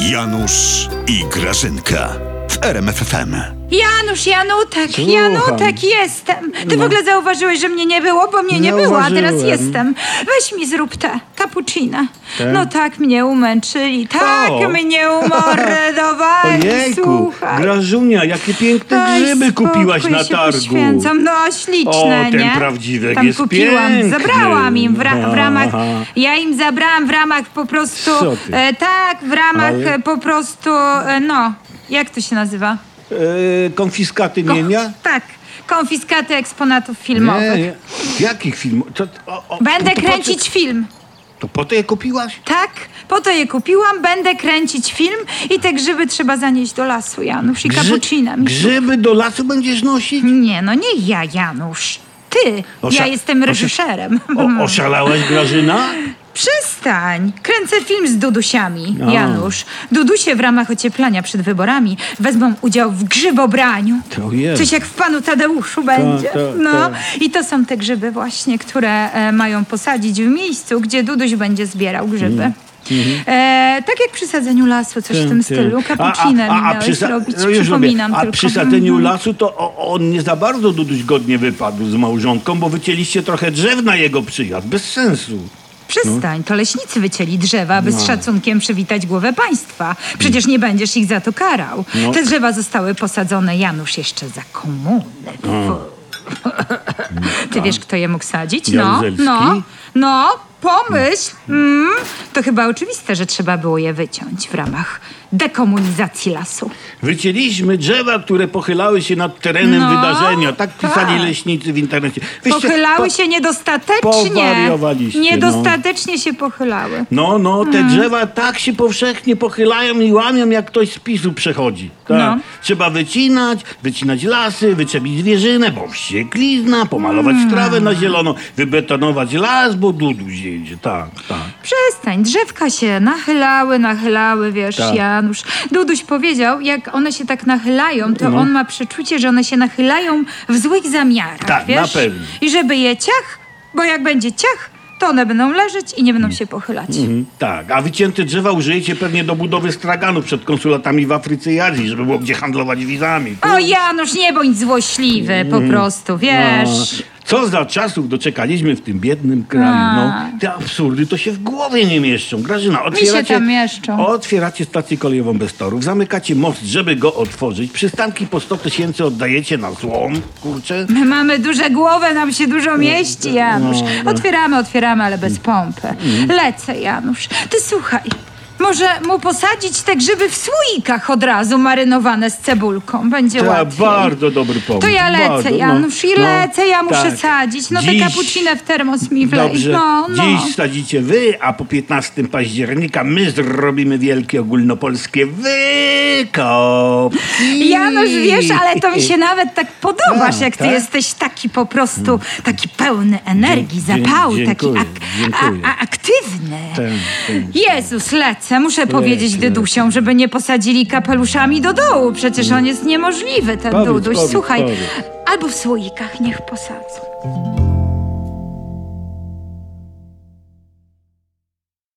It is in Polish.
Janusz i Grażynka w RMFFM. Janusz, Janutek, Słucham. Janutek, jestem. Ty w No. ogóle zauważyłeś, że mnie nie było, bo mnie nie było, a teraz jestem. Weź mi zrób te cappuccino. Tak? No tak mnie umęczyli, tak O. mnie umordowali, Ojejku, słuchaj. Grażunia, jakie piękne Daj grzyby kupiłaś na targu. Poświęcam. No śliczne, O, ten nie? prawdziwek Tam jest kupiłam, piękny. zabrałam im w, ra- w ramach, Aha. ja im zabrałam w ramach po prostu, e, tak, w ramach Ale- po prostu, e, no, jak to się nazywa? E, konfiskaty Ko- mienia? Tak, konfiskaty eksponatów filmowych. Nie, nie. Jakich filmów? To, o, o, Będę to, kręcić film. To po to je kupiłaś? Tak, po to je kupiłam, będę kręcić film i te grzyby trzeba zanieść do lasu, Janusz, i Grzy-. Grzyby do lasu będziesz nosić? Nie, no nie ja, Janusz. Ty, Osza- ja jestem reżyserem. O, oszalałaś, Grażyna? Przestań! Kręcę film z Dudusiami, A. Janusz. Dudusie w ramach ocieplania przed wyborami wezmą udział w grzybobraniu. To jest. Coś jak w panu Tadeuszu będzie. tak, no. tak. I to są te grzyby właśnie, które e, mają posadzić w miejscu, gdzie Duduś będzie zbierał grzyby. E, tak jak przy sadzeniu lasu, coś w tym stylu. Cappuccino mi miałeś sa- robić, no już przypominam a tylko. przy sadzeniu Mhm. lasu to o, on nie za bardzo Duduś godnie wypadł z małżonką, bo wycięliście trochę drzew na jego przyjazd. Bez sensu. Przestań, to leśnicy wycięli drzewa, aby No. z szacunkiem przywitać głowę państwa. Przecież nie będziesz ich za to karał. No. Te drzewa zostały posadzone, Janusz, jeszcze za komuny. Ty wiesz, kto je mógł sadzić? No, Jaruzelski? no, no, pomyśl. Mm, to chyba oczywiste, że trzeba było je wyciąć w ramach dekomunizacji lasu. Wycięliśmy drzewa, które pochylały się nad terenem No, wydarzenia. Tak pisali tak. leśnicy w internecie. Wyście Pochylały po- się niedostatecznie. powariowaliście, no. Niedostatecznie się pochylały. No, no, te Mm. drzewa tak się powszechnie pochylają i łamią, jak ktoś z PiSu przechodzi. Tak. No. Trzeba wycinać, wycinać lasy, wyczepić zwierzynę, bo wścieklizna, pomalować. Trawę na zielono, wybetonować las, bo dudu zjedzie. Tak, tak. Przestań, drzewka się nachylały, nachylały, wiesz, Tak. Janusz. Duduś powiedział, jak one się tak nachylają, to No. on ma przeczucie, że one się nachylają w złych zamiarach, Tak, wiesz? na pewno. I żeby je ciach, bo jak będzie ciach, to one będą leżeć i nie będą się pochylać. Mhm, tak, a wycięte drzewa użyjecie pewnie do budowy straganów przed konsulatami w Afryce i Azji, żeby było gdzie handlować wizami. O Janusz, nie bądź złośliwy, Mhm. po prostu, wiesz. Co za czasów doczekaliśmy w tym biednym kraju. No, te absurdy to się w głowie nie mieszczą. Grażyna, otwieracie, tam mieszczą. otwieracie stację kolejową bez torów, zamykacie most, żeby go otworzyć, przystanki po 100 tysięcy oddajecie na złom, kurczę. My mamy duże głowy, nam się dużo mieści, Janusz. no. Otwieramy, otwieramy, ale bez pompy. Lecę, Janusz. Ty słuchaj, może mu posadzić te grzyby w słoikach od razu, marynowane z cebulką. Będzie To łatwiej. bardzo dobry pomysł. To ja lecę, bardzo, no. Janusz, i No, lecę, ja muszę tak. sadzić. No Dziś- te kapucinę w termos mi wlej. No, no. dziś sadzicie wy, a po 15 października my zrobimy wielkie ogólnopolskie wykopki. Janusz, wiesz, ale to mi się nawet tak podobasz, A, jak ty tak? jesteś taki po prostu, taki pełny energii, Dzie- zapału, taki ak dziękuję. a, a, aktywny. Tak, tak. Jezus, lecę, muszę powiedzieć. Dydusiom, żeby nie posadzili kapeluszami do dołu, przecież on jest niemożliwy, ten Powiedz, Duduś. powiedz, Słuchaj, powiedz. albo w słoikach niech posadzą.